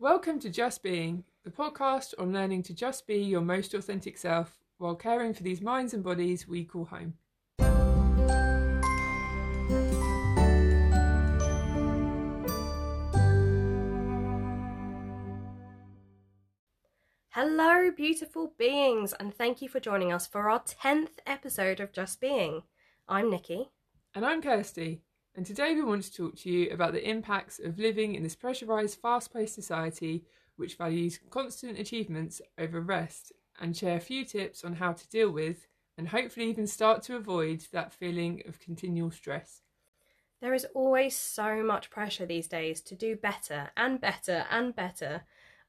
Welcome to Just Being, the podcast on learning to just be your most authentic self while caring for these minds and bodies we call home. Hello, beautiful beings, and thank you for joining us for our 10th episode of Just Being. I'm Nikki. And I'm Kirsty, and today we want to talk to you about the impacts of living in this pressurised, fast paced society which values constant achievements over rest and share a few tips on how to deal with and hopefully even start to avoid that feeling of continual stress. There is always so much pressure these days to do better and better and better.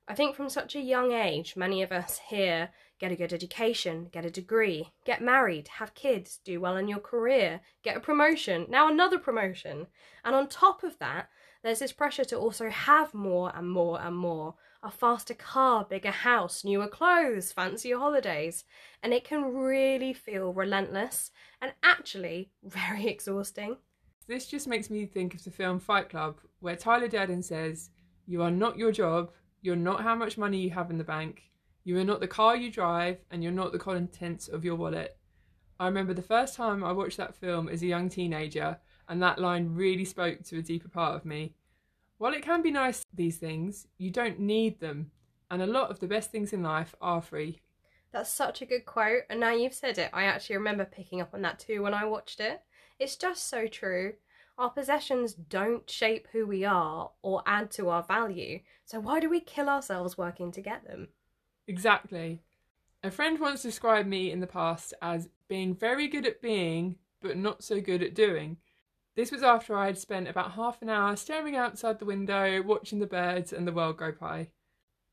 I think from such a young age, many of us here get a good education, get a degree, get married, have kids, do well in your career, get a promotion, now another promotion. And on top of that, there's this pressure to also have more and more and more a faster car, bigger house, newer clothes, fancier holidays. And it can really feel relentless and actually very exhausting. This just makes me think of the film Fight Club, where Tyler Durden says, You are not your job, you're not how much money you have in the bank. You are not the car you drive, and you're not the contents of your wallet. I remember the first time I watched that film as a young teenager, and that line really spoke to a deeper part of me. While it can be nice, these things, you don't need them, and a lot of the best things in life are free. That's such a good quote, and now you've said it, I actually remember picking up on that too when I watched it. It's just so true. Our possessions don't shape who we are or add to our value, so why do we kill ourselves working to get them? Exactly. A friend once described me in the past as being very good at being, but not so good at doing. This was after I had spent about half an hour staring outside the window, watching the birds and the world go by.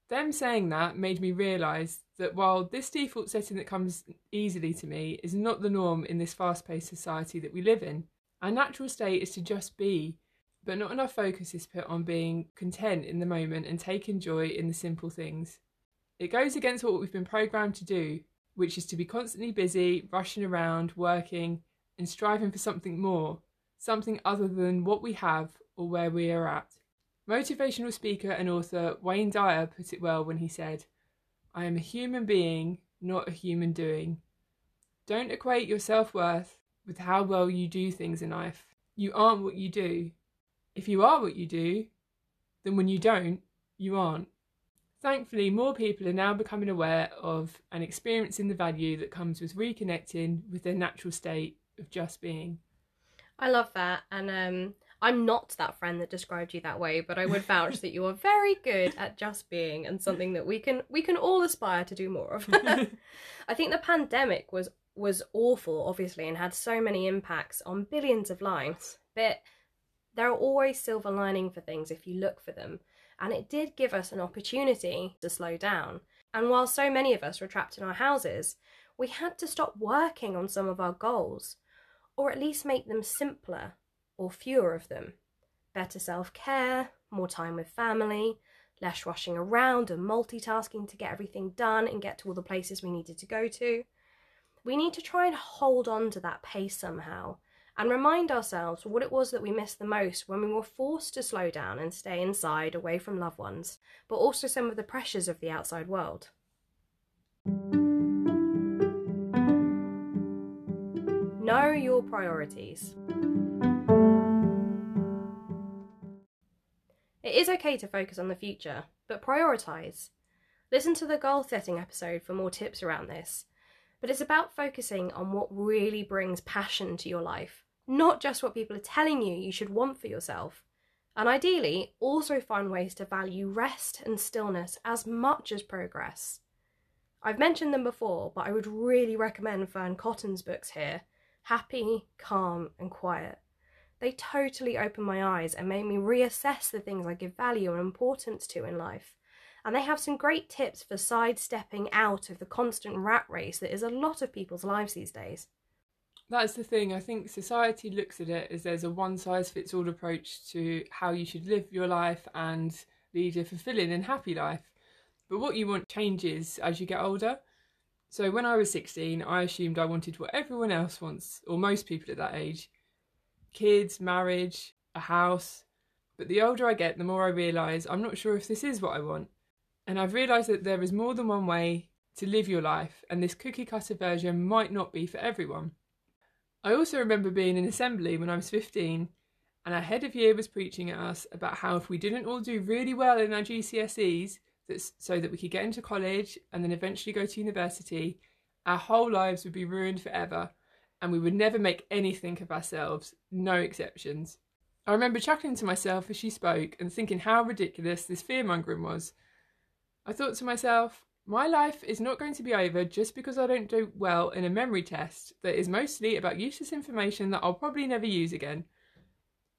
Them saying that made me realise that while this default setting that comes easily to me is not the norm in this fast paced society that we live in, our natural state is to just be, but not enough focus is put on being content in the moment and taking joy in the simple things. It goes against what we've been programmed to do, which is to be constantly busy, rushing around, working, and striving for something more, something other than what we have or where we are at. Motivational speaker and author Wayne Dyer put it well when he said, I am a human being, not a human doing. Don't equate your self worth with how well you do things in life. You aren't what you do. If you are what you do, then when you don't, you aren't. Thankfully, more people are now becoming aware of and experiencing the value that comes with reconnecting with their natural state of just being. I love that, and um, I'm not that friend that described you that way, but I would vouch that you are very good at just being, and something that we can we can all aspire to do more of. I think the pandemic was was awful, obviously, and had so many impacts on billions of lives. But there are always silver lining for things if you look for them, and it did give us an opportunity to slow down. And while so many of us were trapped in our houses, we had to stop working on some of our goals, or at least make them simpler or fewer of them. Better self care, more time with family, less rushing around and multitasking to get everything done and get to all the places we needed to go to. We need to try and hold on to that pace somehow and remind ourselves what it was that we missed the most when we were forced to slow down and stay inside away from loved ones, but also some of the pressures of the outside world. Know your priorities. It is okay to focus on the future, but prioritise. Listen to the goal setting episode for more tips around this but it's about focusing on what really brings passion to your life, not just what people are telling you you should want for yourself. And ideally, also find ways to value rest and stillness as much as progress. I've mentioned them before, but I would really recommend Fearne Cotton's books here Happy, Calm, and Quiet. They totally opened my eyes and made me reassess the things I give value and importance to in life and they have some great tips for sidestepping out of the constant rat race that is a lot of people's lives these days. That's the thing. I think society looks at it as there's a one size fits all approach to how you should live your life and lead a fulfilling and happy life. But what you want changes as you get older. So when I was 16, I assumed I wanted what everyone else wants, or most people at that age kids, marriage, a house. But the older I get, the more I realise I'm not sure if this is what I want. And I've realised that there is more than one way to live your life, and this cookie cutter version might not be for everyone. I also remember being in assembly when I was 15, and our head of year was preaching at us about how if we didn't all do really well in our GCSEs, so that we could get into college and then eventually go to university, our whole lives would be ruined forever, and we would never make anything of ourselves, no exceptions. I remember chuckling to myself as she spoke and thinking how ridiculous this fear mongering was. I thought to myself, my life is not going to be over just because I don't do well in a memory test that is mostly about useless information that I'll probably never use again.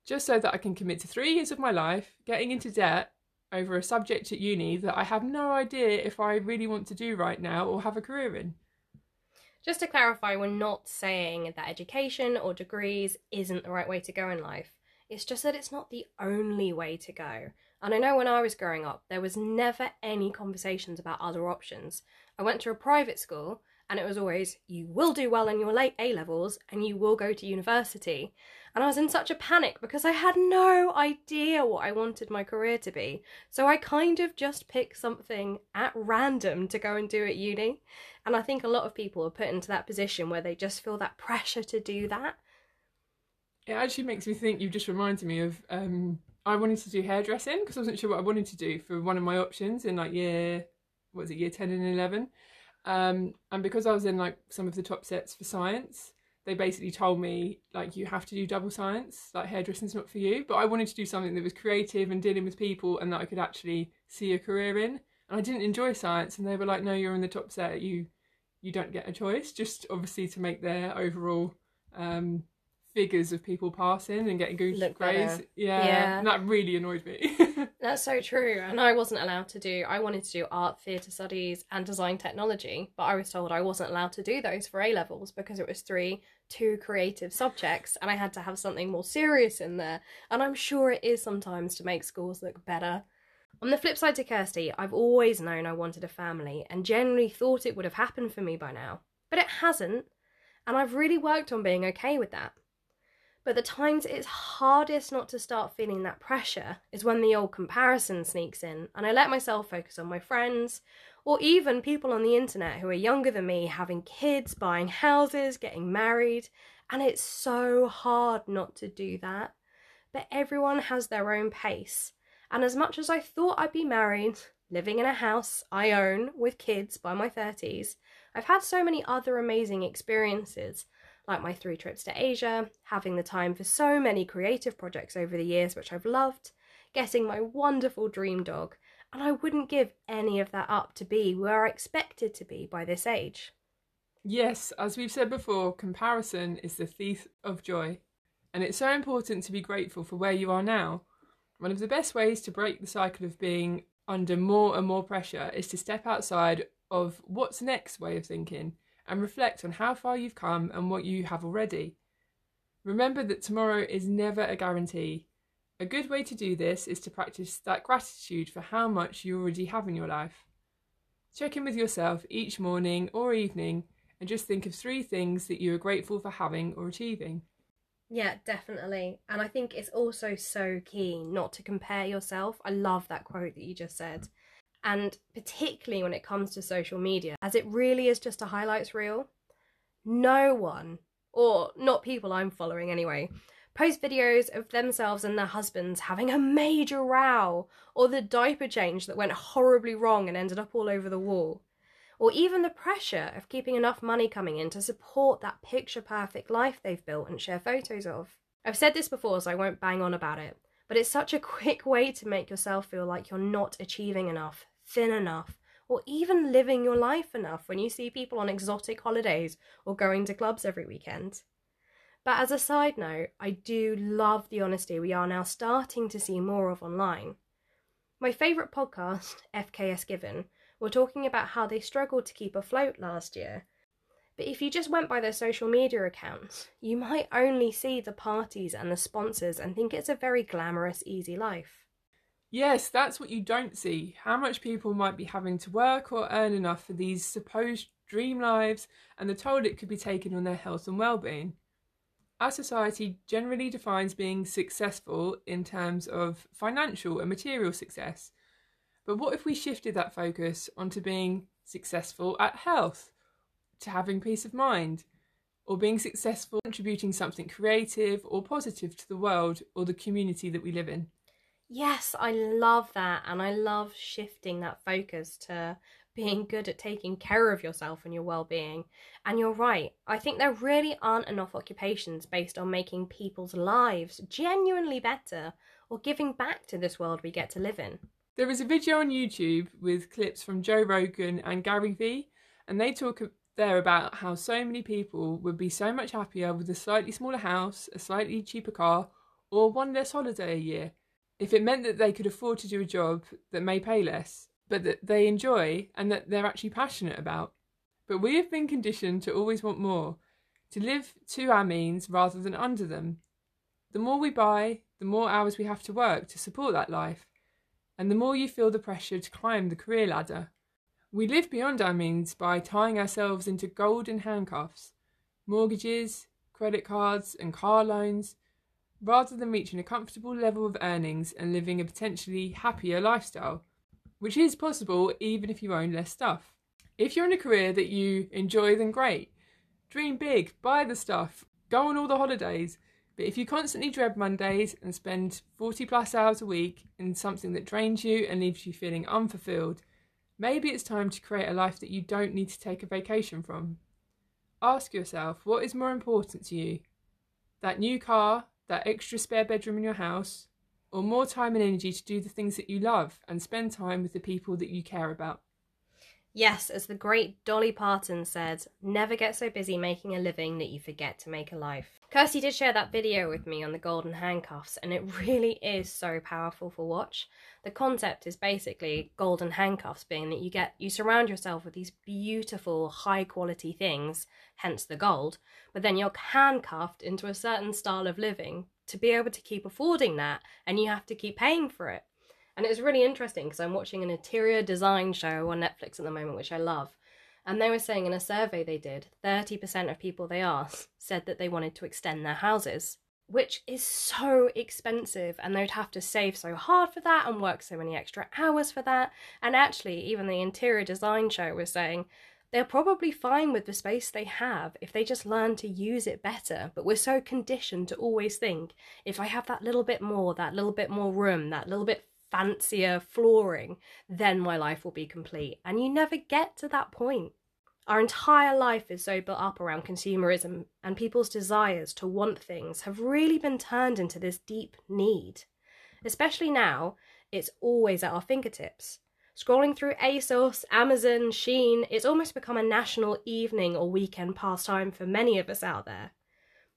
Just so that I can commit to three years of my life getting into debt over a subject at uni that I have no idea if I really want to do right now or have a career in. Just to clarify, we're not saying that education or degrees isn't the right way to go in life. It's just that it's not the only way to go. And I know when I was growing up, there was never any conversations about other options. I went to a private school, and it was always, you will do well in your late A levels and you will go to university. And I was in such a panic because I had no idea what I wanted my career to be. So I kind of just picked something at random to go and do at uni. And I think a lot of people are put into that position where they just feel that pressure to do that. It actually makes me think, you just reminded me of um, I wanted to do hairdressing because I wasn't sure what I wanted to do for one of my options in like year, what was it, year 10 and 11. Um, and because I was in like some of the top sets for science, they basically told me like you have to do double science, like hairdressing's not for you. But I wanted to do something that was creative and dealing with people and that I could actually see a career in. And I didn't enjoy science, and they were like, "No, you're in the top set. You you don't get a choice." Just obviously to make their overall um, figures of people passing and getting good Look grades. better. Yeah, Yeah. and that really annoyed me. That's so true. And I wasn't allowed to do, I wanted to do art, theatre studies, and design technology, but I was told I wasn't allowed to do those for A levels because it was three, two creative subjects, and I had to have something more serious in there. And I'm sure it is sometimes to make schools look better. On the flip side to Kirsty, I've always known I wanted a family and generally thought it would have happened for me by now. But it hasn't, and I've really worked on being okay with that. But the times it's hardest not to start feeling that pressure is when the old comparison sneaks in and I let myself focus on my friends or even people on the internet who are younger than me having kids, buying houses, getting married. And it's so hard not to do that. But everyone has their own pace. And as much as I thought I'd be married, living in a house I own with kids by my 30s, I've had so many other amazing experiences like my three trips to Asia, having the time for so many creative projects over the years, which I've loved, getting my wonderful dream dog, and I wouldn't give any of that up to be where I expected to be by this age. Yes, as we've said before, comparison is the thief of joy. And it's so important to be grateful for where you are now. One of the best ways to break the cycle of being under more and more pressure is to step outside of what's next way of thinking and reflect on how far you've come and what you have already. Remember that tomorrow is never a guarantee. A good way to do this is to practice that gratitude for how much you already have in your life. Check in with yourself each morning or evening and just think of three things that you are grateful for having or achieving. Yeah, definitely. And I think it's also so key not to compare yourself. I love that quote that you just said. And particularly when it comes to social media, as it really is just a highlights reel, no one, or not people I'm following anyway, post videos of themselves and their husbands having a major row, or the diaper change that went horribly wrong and ended up all over the wall, or even the pressure of keeping enough money coming in to support that picture perfect life they've built and share photos of. I've said this before, so I won't bang on about it, but it's such a quick way to make yourself feel like you're not achieving enough, thin enough, or even living your life enough when you see people on exotic holidays or going to clubs every weekend. But as a side note, I do love the honesty we are now starting to see more of online. My favourite podcast, FKS Given, were talking about how they struggled to keep afloat last year. But if you just went by their social media accounts, you might only see the parties and the sponsors and think it's a very glamorous, easy life. Yes, that's what you don't see. How much people might be having to work or earn enough for these supposed dream lives and the toll it could be taking on their health and well-being. Our society generally defines being successful in terms of financial and material success. But what if we shifted that focus onto being successful at health, to having peace of mind, or being successful contributing something creative or positive to the world or the community that we live in? Yes, I love that. And I love shifting that focus to being good at taking care of yourself and your well being. And you're right, I think there really aren't enough occupations based on making people's lives genuinely better or giving back to this world we get to live in. There is a video on YouTube with clips from Joe Rogan and Gary Vee, and they talk there about how so many people would be so much happier with a slightly smaller house, a slightly cheaper car, or one less holiday a year if it meant that they could afford to do a job that may pay less but that they enjoy and that they're actually passionate about. But we have been conditioned to always want more, to live to our means rather than under them. The more we buy, the more hours we have to work to support that life, and the more you feel the pressure to climb the career ladder. We live beyond our means by tying ourselves into golden handcuffs, mortgages, credit cards, and car loans, rather than reaching a comfortable level of earnings and living a potentially happier lifestyle which is possible even if you own less stuff. If you're in a career that you enjoy, then great. Dream big, buy the stuff, go on all the holidays. But if you constantly dread Mondays and spend 40 plus hours a week in something that drains you and leaves you feeling unfulfilled, maybe it's time to create a life that you don't need to take a vacation from. Ask yourself what is more important to you? That new car, that extra spare bedroom in your house, or more time and energy to do the things that you love and spend time with the people that you care about. Yes, as the great Dolly Parton said, never get so busy making a living that you forget to make a life. Kirsty did share that video with me on the golden handcuffs, and it really is so powerful for watch. The concept is basically golden handcuffs being that you get you surround yourself with these beautiful, high quality things, hence the gold, but then you're handcuffed into a certain style of living to be able to keep affording that and you have to keep paying for it. And it's really interesting because I'm watching an interior design show on Netflix at the moment, which I love. And they were saying in a survey they did, 30% of people they asked said that they wanted to extend their houses, which is so expensive. And they'd have to save so hard for that and work so many extra hours for that. And actually, even the interior design show was saying they're probably fine with the space they have if they just learn to use it better. But we're so conditioned to always think if I have that little bit more, that little bit more room, that little bit fancier flooring, then my life will be complete. And you never get to that point. Our entire life is so built up around consumerism, and people's desires to want things have really been turned into this deep need. Especially now, it's always at our fingertips. Scrolling through ASOS, Amazon, Shein, it's almost become a national evening or weekend pastime for many of us out there.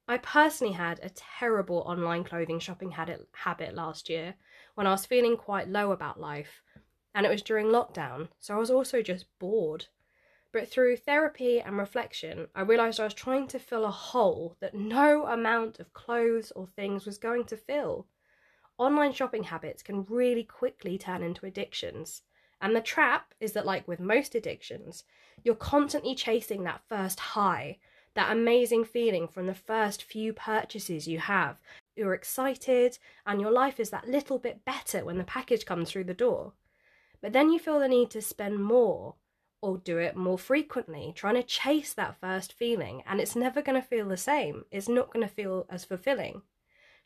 I personally had a terrible online clothing shopping habit last year when I was feeling quite low about life, and it was during lockdown, so I was also just bored. But through therapy and reflection, I realised I was trying to fill a hole that no amount of clothes or things was going to fill. Online shopping habits can really quickly turn into addictions, and the trap is that, like with most addictions, you're constantly chasing that first high, that amazing feeling from the first few purchases you have. You're excited, and your life is that little bit better when the package comes through the door. But then you feel the need to spend more or do it more frequently, trying to chase that first feeling, and it's never going to feel the same. It's not going to feel as fulfilling.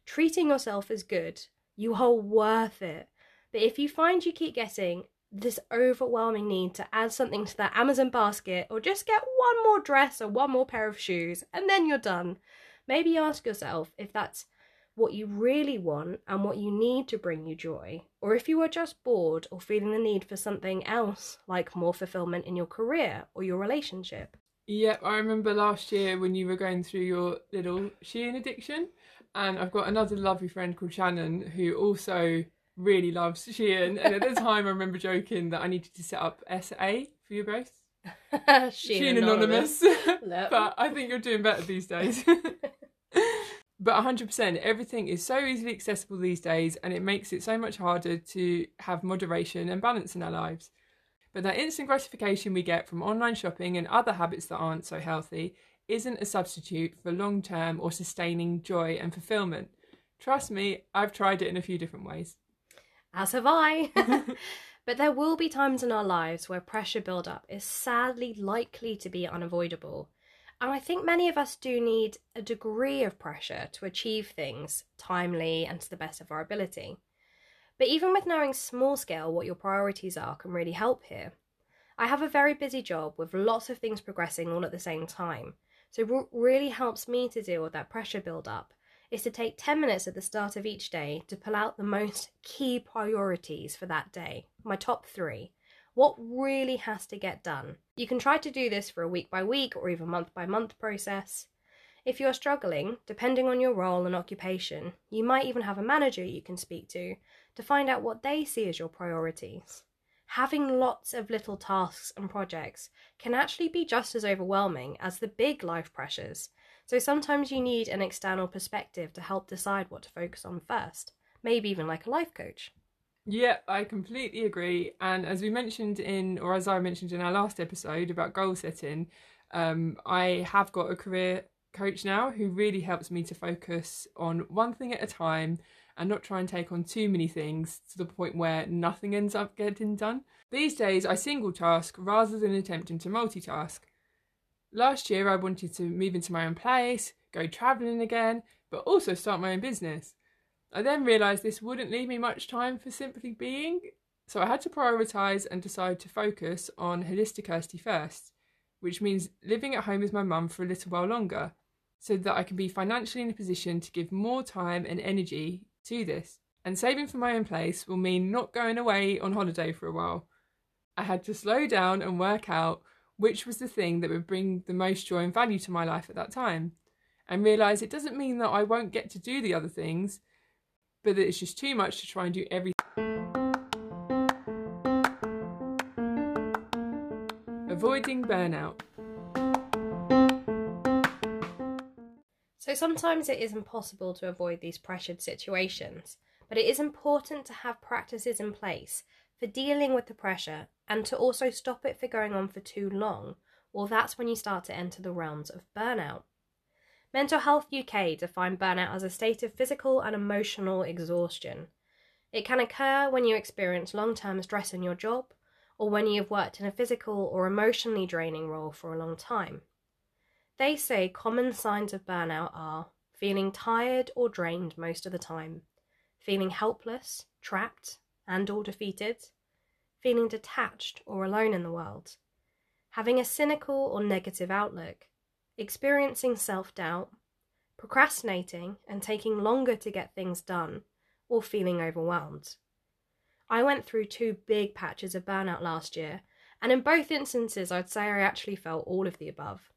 Treating yourself as good, you are worth it. But if you find you keep getting this overwhelming need to add something to that Amazon basket or just get one more dress or one more pair of shoes and then you're done. Maybe ask yourself if that's what you really want and what you need to bring you joy, or if you are just bored or feeling the need for something else, like more fulfillment in your career or your relationship. Yep, I remember last year when you were going through your little Shein addiction, and I've got another lovely friend called Shannon who also really loves Shein, and at the time I remember joking that I needed to set up SA for you both. Shein, Shein Anonymous, Anonymous. but I think you're doing better these days. But 100%, everything is so easily accessible these days, and it makes it so much harder to have moderation and balance in our lives. But that instant gratification we get from online shopping and other habits that aren't so healthy isn't a substitute for long term or sustaining joy and fulfillment. Trust me, I've tried it in a few different ways. As have I. but there will be times in our lives where pressure build-up is sadly likely to be unavoidable. And I think many of us do need a degree of pressure to achieve things timely and to the best of our ability. But even with knowing small scale what your priorities are can really help here. I have a very busy job with lots of things progressing all at the same time. So, what really helps me to deal with that pressure build up is to take 10 minutes at the start of each day to pull out the most key priorities for that day, my top three. What really has to get done? You can try to do this for a week by week or even month by month process. If you're struggling, depending on your role and occupation, you might even have a manager you can speak to to find out what they see as your priorities. Having lots of little tasks and projects can actually be just as overwhelming as the big life pressures, so sometimes you need an external perspective to help decide what to focus on first, maybe even like a life coach. Yeah, I completely agree. And as we mentioned in, or as I mentioned in our last episode about goal setting, um, I have got a career coach now who really helps me to focus on one thing at a time and not try and take on too many things to the point where nothing ends up getting done. These days, I single task rather than attempting to multitask. Last year, I wanted to move into my own place, go travelling again, but also start my own business. I then realised this wouldn't leave me much time for simply being, so I had to prioritise and decide to focus on holistic Kirsty first, which means living at home with my mum for a little while longer, so that I can be financially in a position to give more time and energy to this. And saving for my own place will mean not going away on holiday for a while. I had to slow down and work out which was the thing that would bring the most joy and value to my life at that time, and realise it doesn't mean that I won't get to do the other things, but it's just too much to try and do everything. Avoiding burnout. So sometimes it is impossible to avoid these pressured situations, but it is important to have practices in place for dealing with the pressure and to also stop it for going on for too long, or that's when you start to enter the realms of burnout. Mental Health UK define burnout as a state of physical and emotional exhaustion. It can occur when you experience long term stress in your job, or when you have worked in a physical or emotionally draining role for a long time. They say common signs of burnout are feeling tired or drained most of the time, feeling helpless, trapped, and or defeated, feeling detached or alone in the world, having a cynical or negative outlook, experiencing self doubt, procrastinating and taking longer to get things done, or feeling overwhelmed. I went through two big patches of burnout last year, and in both instances, I'd say I actually felt all of the above.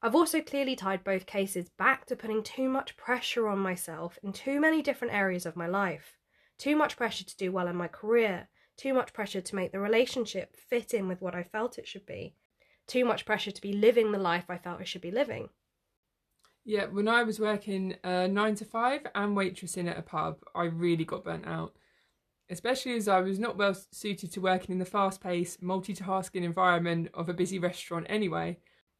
I've also clearly tied both cases back to putting too much pressure on myself in too many different areas of my life. Too much pressure to do well in my career, too much pressure to make the relationship fit in with what I felt it should be, too much pressure to be living the life I felt I should be living. Yeah, when I was working uh, nine to five and waitressing at a pub, I really got burnt out. Especially as I was not well suited to working in the fast paced, multitasking environment of a busy restaurant anyway.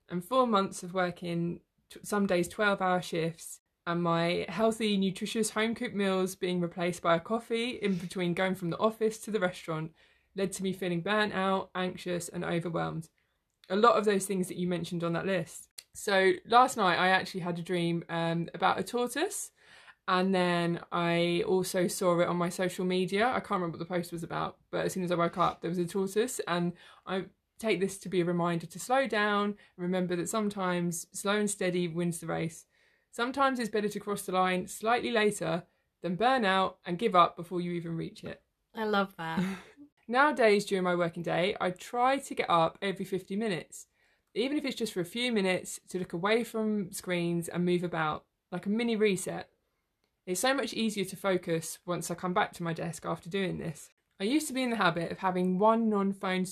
And four months of working t- some days 12 hour shifts and my healthy, nutritious home cooked meals being replaced by a coffee in between going from the office to the restaurant led to me feeling burnt out, anxious, and overwhelmed. A lot of those things that you mentioned on that list. So last night I actually had a dream um, about a tortoise, and then I also saw it on my social media. I can't remember what the post was about, but as soon as I woke up, there was a tortoise, and I take this to be a reminder to slow down. Remember that sometimes slow and steady wins the race Sometimes it's better to cross the line slightly later than burn out and give up before you even reach it. I love that. Nowadays, during my working day, I try to get up every 50 minutes, even if it's just for a few minutes to look away from screens and move about, like a mini reset. It's so much easier to focus once I come back to my desk after doing this. I used to be in the habit of having one non phone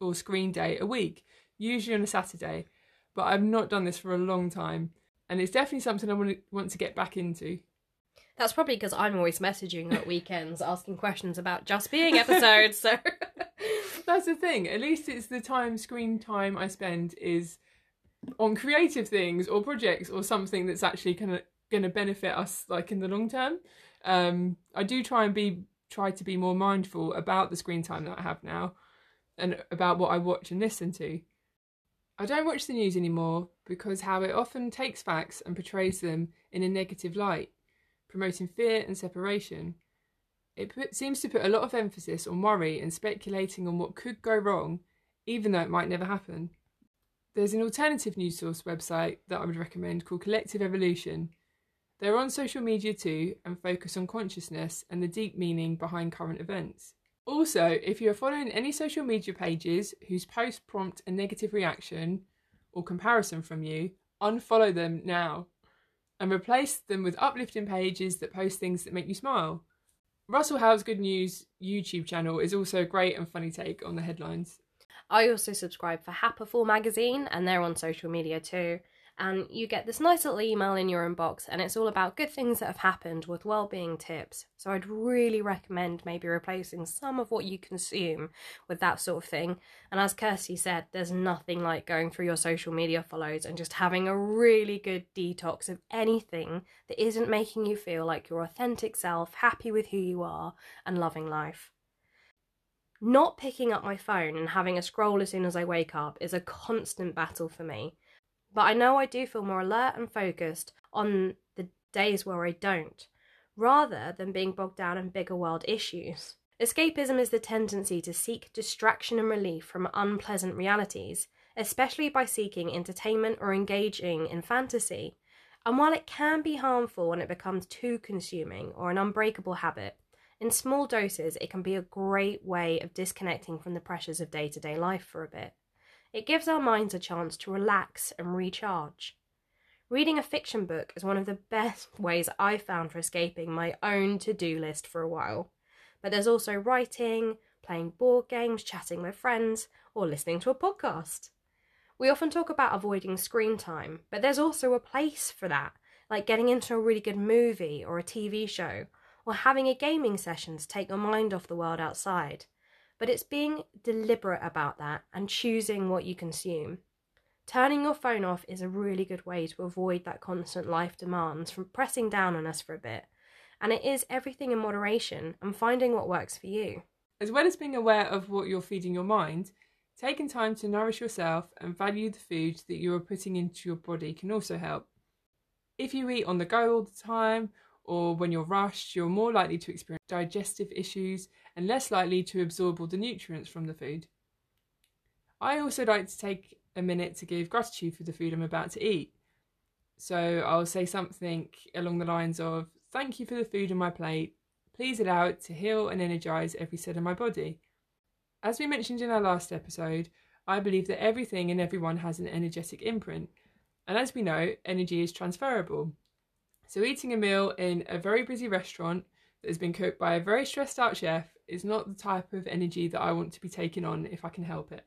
or screen day a week, usually on a Saturday, but I've not done this for a long time and it's definitely something I want to, want to get back into. That's probably because I'm always messaging at weekends asking questions about Just Being episodes. So that's the thing. At least it's the time screen time I spend is on creative things or projects or something that's actually kind of going to benefit us like in the long term. Um, I do try and be try to be more mindful about the screen time that I have now and about what I watch and listen to. I don't watch the news anymore because how it often takes facts and portrays them in a negative light, promoting fear and separation. It put, seems to put a lot of emphasis on worry and speculating on what could go wrong, even though it might never happen. There's an alternative news source website that I would recommend called Collective Evolution. They're on social media too and focus on consciousness and the deep meaning behind current events. Also, if you're following any social media pages whose posts prompt a negative reaction or comparison from you, unfollow them now and replace them with uplifting pages that post things that make you smile. Russell Howard's Good News YouTube channel is also a great and funny take on the headlines. I also subscribe for Happiful magazine, and they're on social media too and you get this nice little email in your inbox and it's all about good things that have happened with well-being tips. So i'd really recommend maybe replacing some of what you consume with that sort of thing. And as kirsty said there's nothing like going through your social media follows and just having a really good detox of anything that isn't making you feel like your authentic self happy with who you are and loving life. Not picking up my phone and having a scroll as soon as I wake up is a constant battle for me. But I know I do feel more alert and focused on the days where I don't, rather than being bogged down in bigger world issues. Escapism is the tendency to seek distraction and relief from unpleasant realities, especially by seeking entertainment or engaging in fantasy. And while it can be harmful when it becomes too consuming or an unbreakable habit, in small doses it can be a great way of disconnecting from the pressures of day to day life for a bit. It gives our minds a chance to relax and recharge. Reading a fiction book is one of the best ways I've found for escaping my own to do list for a while. But there's also writing, playing board games, chatting with friends, or listening to a podcast. We often talk about avoiding screen time, but there's also a place for that, like getting into a really good movie or a TV show, or having a gaming session to take your mind off the world outside but it's being deliberate about that and choosing what you consume. Turning your phone off is a really good way to avoid that constant life demands from pressing down on us for a bit. And it is everything in moderation and finding what works for you. As well as being aware of what you're feeding your mind, taking time to nourish yourself and value the food that you are putting into your body can also help. If you eat on the go all the time or when you're rushed, you're more likely to experience digestive issues and less likely to absorb all the nutrients from the food. I also like to take a minute to give gratitude for the food I'm about to eat. So I'll say something along the lines of, Thank you for the food on my plate. Please allow it to heal and energize every cell in my body. As we mentioned in our last episode, I believe that everything and everyone has an energetic imprint. And as we know, energy is transferable. So, eating a meal in a very busy restaurant that has been cooked by a very stressed out chef is not the type of energy that I want to be taking on if I can help it.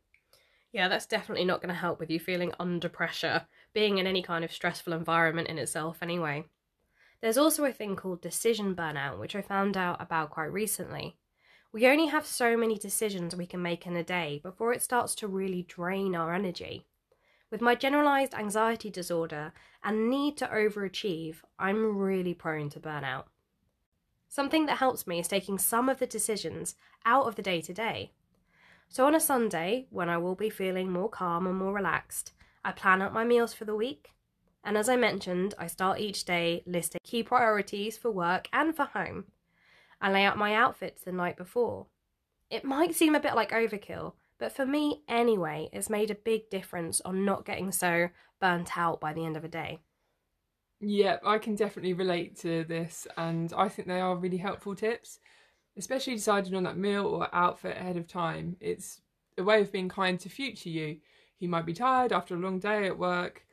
Yeah, that's definitely not going to help with you feeling under pressure, being in any kind of stressful environment in itself, anyway. There's also a thing called decision burnout, which I found out about quite recently. We only have so many decisions we can make in a day before it starts to really drain our energy. With my generalized anxiety disorder and need to overachieve, I'm really prone to burnout. Something that helps me is taking some of the decisions out of the day to day. So on a Sunday, when I will be feeling more calm and more relaxed, I plan out my meals for the week. And as I mentioned, I start each day listing key priorities for work and for home. I lay out my outfits the night before. It might seem a bit like overkill, but for me anyway, it's made a big difference on not getting so burnt out by the end of a day. Yeah, I can definitely relate to this, and I think they are really helpful tips, especially deciding on that meal or outfit ahead of time. It's a way of being kind to future you. You might be tired after a long day at work,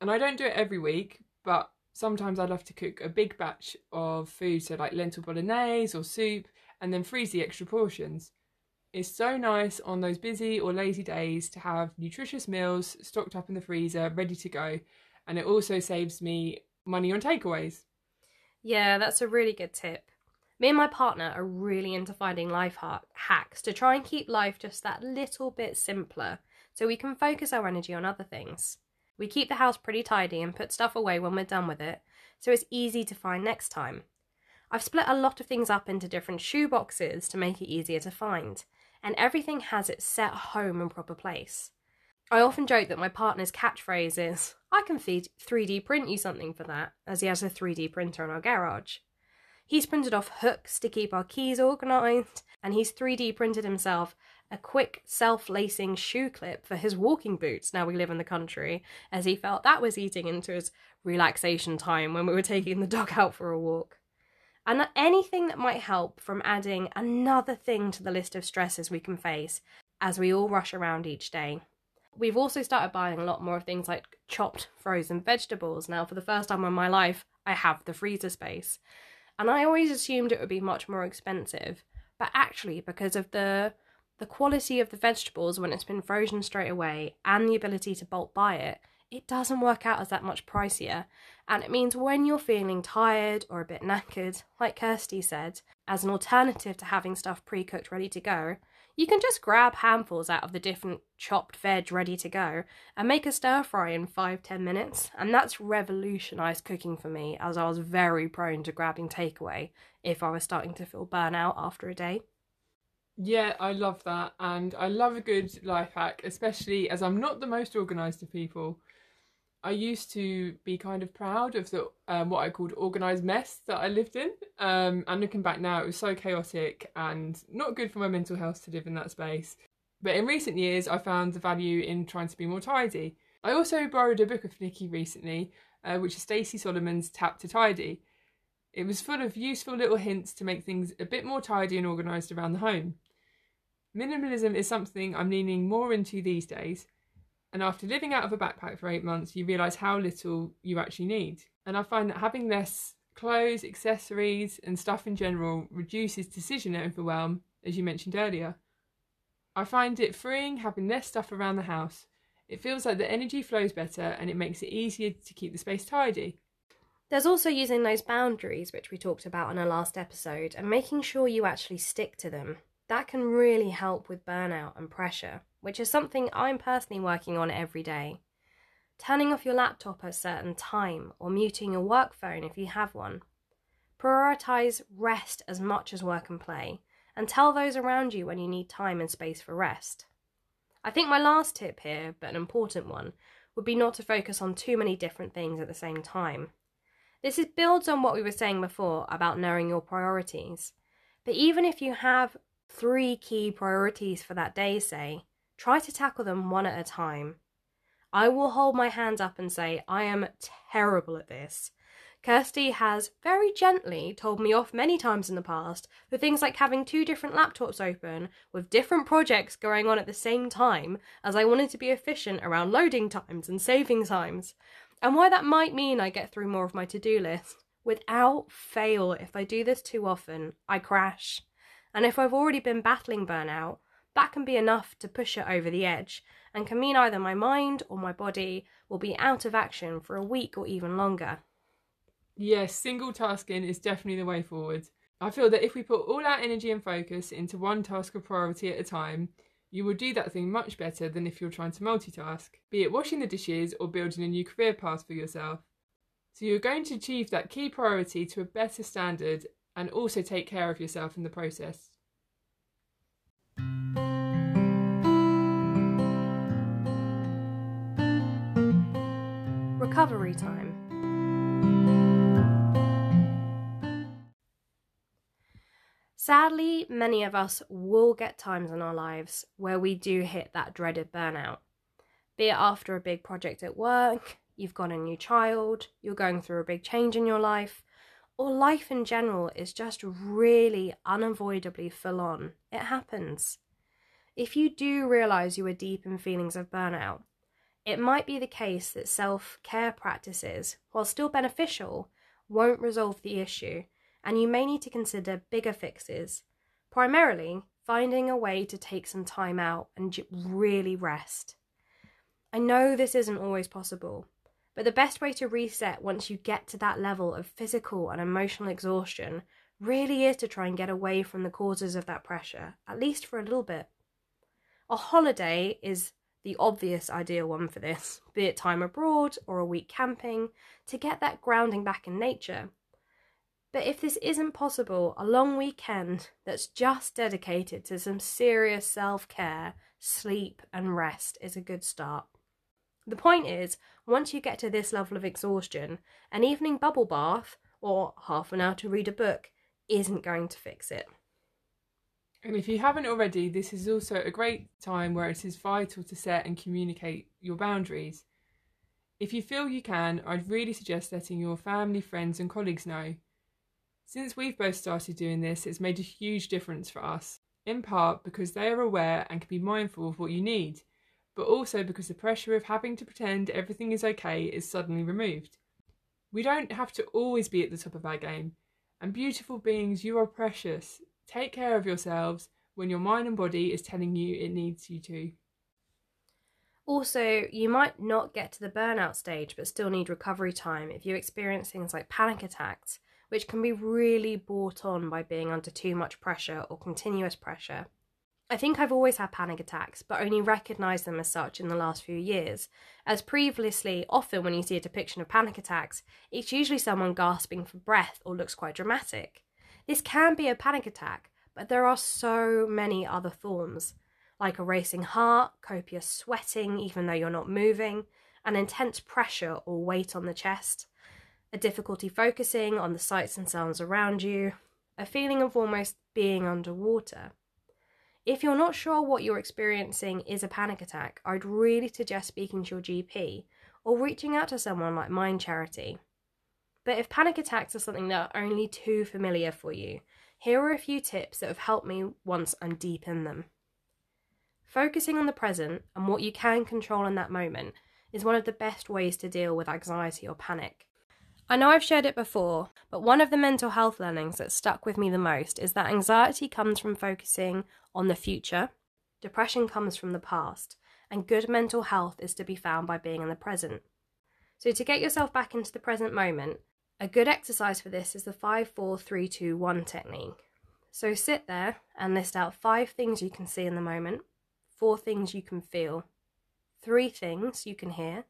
and I don't do it every week, but sometimes I love to cook a big batch of food, so like lentil bolognese or soup, and then freeze the extra portions. It's so nice on those busy or lazy days to have nutritious meals stocked up in the freezer, ready to go and it also saves me money on takeaways. Yeah, that's a really good tip. Me and my partner are really into finding life hacks to try and keep life just that little bit simpler so we can focus our energy on other things. We keep the house pretty tidy and put stuff away when we're done with it, so it's easy to find next time. I've split a lot of things up into different shoe boxes to make it easier to find, and everything has its set home and proper place. I often joke that my partner's catchphrase is, I can feed 3D print you something for that, as he has a 3D printer in our garage. He's printed off hooks to keep our keys organised, and he's 3D printed himself a quick self lacing shoe clip for his walking boots now we live in the country, as he felt that was eating into his relaxation time when we were taking the dog out for a walk. And anything that might help from adding another thing to the list of stresses we can face as we all rush around each day. We've also started buying a lot more of things like chopped frozen vegetables. Now, for the first time in my life, I have the freezer space. And I always assumed it would be much more expensive, but actually, because of the the quality of the vegetables when it's been frozen straight away and the ability to bulk buy it, it doesn't work out as that much pricier. And it means when you're feeling tired or a bit knackered, like Kirsty said, as an alternative to having stuff pre cooked ready to go, you can just grab handfuls out of the different chopped veg ready to go and make a stir fry in 5 10 minutes. And that's revolutionised cooking for me as I was very prone to grabbing takeaway if I was starting to feel burnout after a day. Yeah, I love that. And I love a good life hack, especially as I'm not the most organised of people. I used to be kind of proud of the um, what I called organised mess that I lived in. Um, and looking back now, it was so chaotic and not good for my mental health to live in that space. But in recent years, I found the value in trying to be more tidy. I also borrowed a book of Nikki recently, uh, which is Stacey Solomon's Tap to Tidy. It was full of useful little hints to make things a bit more tidy and organised around the home. Minimalism is something I'm leaning more into these days, and after living out of a backpack for eight months, you realise how little you actually need. And I find that having less clothes, accessories, and stuff in general reduces decision overwhelm, as you mentioned earlier. I find it freeing having less stuff around the house. It feels like the energy flows better and it makes it easier to keep the space tidy. There's also using those boundaries, which we talked about in our last episode, and making sure you actually stick to them. That can really help with burnout and pressure, which is something I'm personally working on every day. Turning off your laptop at a certain time or muting your work phone if you have one. Prioritize rest as much as work and play, and tell those around you when you need time and space for rest. I think my last tip here, but an important one, would be not to focus on too many different things at the same time. This is builds on what we were saying before about knowing your priorities. But even if you have three key priorities for that day, say, try to tackle them one at a time. I will hold my hands up and say, I am terrible at this. Kirsty has very gently told me off many times in the past for things like having two different laptops open with different projects going on at the same time, as I wanted to be efficient around loading times and saving times and why that might mean I get through more of my to do list. Without fail, if I do this too often, I crash. And if I've already been battling burnout, that can be enough to push it over the edge and can mean either my mind or my body will be out of action for a week or even longer. Yes, single tasking is definitely the way forward. I feel that if we put all our energy and focus into one task or priority at a time, you will do that thing much better than if you're trying to multitask, be it washing the dishes or building a new career path for yourself. So you're going to achieve that key priority to a better standard and also take care of yourself in the process. Recovery time. Sadly, many of us will get times in our lives where we do hit that dreaded burnout. Be it after a big project at work, you've got a new child, you're going through a big change in your life, or life in general is just really unavoidably full on. It happens. If you do realize you are deep in feelings of burnout, it might be the case that self care practices, while still beneficial, won't resolve the issue and you may need to consider bigger fixes, primarily finding a way to take some time out and really rest. I know this isn't always possible, but the best way to reset once you get to that level of physical and emotional exhaustion really is to try and get away from the causes of that pressure, at least for a little bit. A holiday is the obvious ideal one for this, be it time abroad or a week camping, to get that grounding back in nature. But if this isn't possible, a long weekend that's just dedicated to some serious self care, sleep, and rest is a good start. The point is, once you get to this level of exhaustion, an evening bubble bath or half an hour to read a book isn't going to fix it. And if you haven't already, this is also a great time where it is vital to set and communicate your boundaries. If you feel you can, I'd really suggest letting your family, friends, and colleagues know. Since we've both started doing this, it's made a huge difference for us, in part because they are aware and can be mindful of what you need, but also because the pressure of having to pretend everything is okay is suddenly removed. We don't have to always be at the top of our game, and beautiful beings, you are precious, Take care of yourselves when your mind and body is telling you it needs you to. Also, you might not get to the burnout stage but still need recovery time if you experience things like panic attacks, which can be really brought on by being under too much pressure or continuous pressure. I think I've always had panic attacks, but only recognised them as such in the last few years, as previously, often when you see a depiction of panic attacks, it's usually someone gasping for breath or looks quite dramatic. This can be a panic attack, but there are so many other forms, like a racing heart, copious sweating even though you're not moving, an intense pressure or weight on the chest, a difficulty focusing on the sights and sounds around you, a feeling of almost being underwater. If you're not sure what you're experiencing is a panic attack, I'd really suggest speaking to your GP or reaching out to someone like Mind Charity. But if panic attacks are something that are only too familiar for you, here are a few tips that have helped me once I'm deep in them. Focusing on the present and what you can control in that moment is one of the best ways to deal with anxiety or panic. I know I've shared it before, but one of the mental health learnings that stuck with me the most is that anxiety comes from focusing on the future, depression comes from the past, and good mental health is to be found by being in the present. So, to get yourself back into the present moment, a good exercise for this is the 5 4 3 2 1 technique. So sit there and list out five things you can see in the moment, four things you can feel, three things you can hear,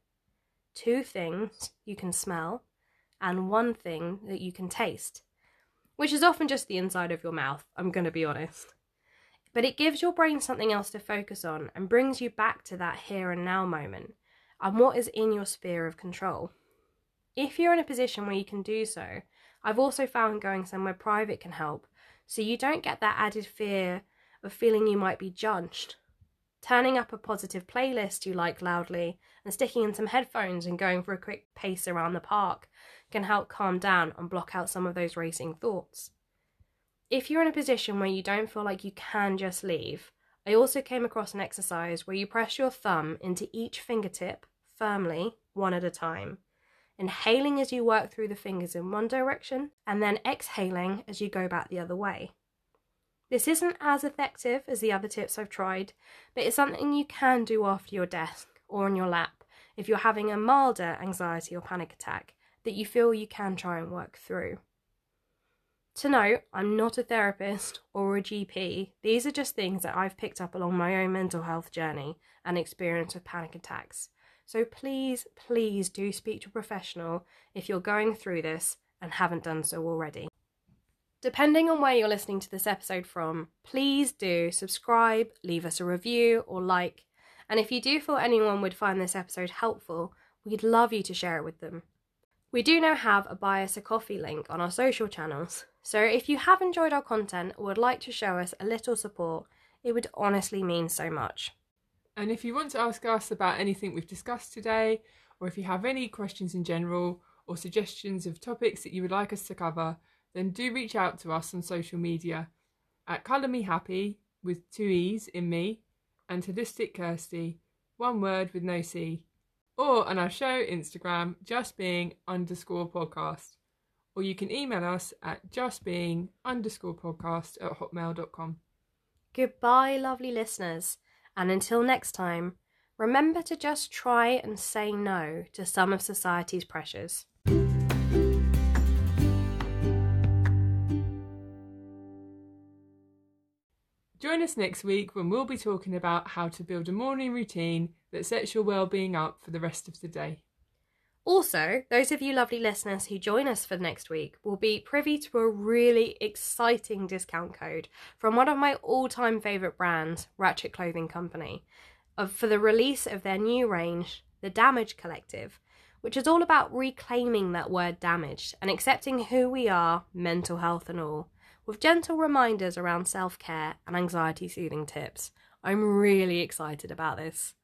two things you can smell, and one thing that you can taste, which is often just the inside of your mouth, I'm going to be honest. But it gives your brain something else to focus on and brings you back to that here and now moment and what is in your sphere of control. If you're in a position where you can do so, I've also found going somewhere private can help, so you don't get that added fear of feeling you might be judged. Turning up a positive playlist you like loudly and sticking in some headphones and going for a quick pace around the park can help calm down and block out some of those racing thoughts. If you're in a position where you don't feel like you can just leave, I also came across an exercise where you press your thumb into each fingertip firmly, one at a time inhaling as you work through the fingers in one direction, and then exhaling as you go back the other way. This isn't as effective as the other tips I've tried, but it's something you can do after your desk or on your lap if you're having a milder anxiety or panic attack that you feel you can try and work through. To note, I'm not a therapist or a GP. These are just things that I've picked up along my own mental health journey and experience with panic attacks. So please, please do speak to a professional if you're going through this and haven't done so already. Depending on where you're listening to this episode from, please do subscribe, leave us a review, or like. And if you do feel anyone would find this episode helpful, we'd love you to share it with them. We do now have a buy us a coffee link on our social channels, so if you have enjoyed our content or would like to show us a little support, it would honestly mean so much. And if you want to ask us about anything we've discussed today, or if you have any questions in general, or suggestions of topics that you would like us to cover, then do reach out to us on social media at Colour Me Happy with two E's in me and Holistic Kirsty, one word with no C, or on our show Instagram, just being underscore podcast. Or you can email us at justbeing underscore podcast at hotmail.com. Goodbye, lovely listeners. And until next time, remember to just try and say no to some of society's pressures. Join us next week when we'll be talking about how to build a morning routine that sets your well-being up for the rest of the day. Also, those of you lovely listeners who join us for next week will be privy to a really exciting discount code from one of my all time favourite brands, Ratchet Clothing Company, for the release of their new range, The Damage Collective, which is all about reclaiming that word damaged and accepting who we are, mental health and all, with gentle reminders around self care and anxiety soothing tips. I'm really excited about this.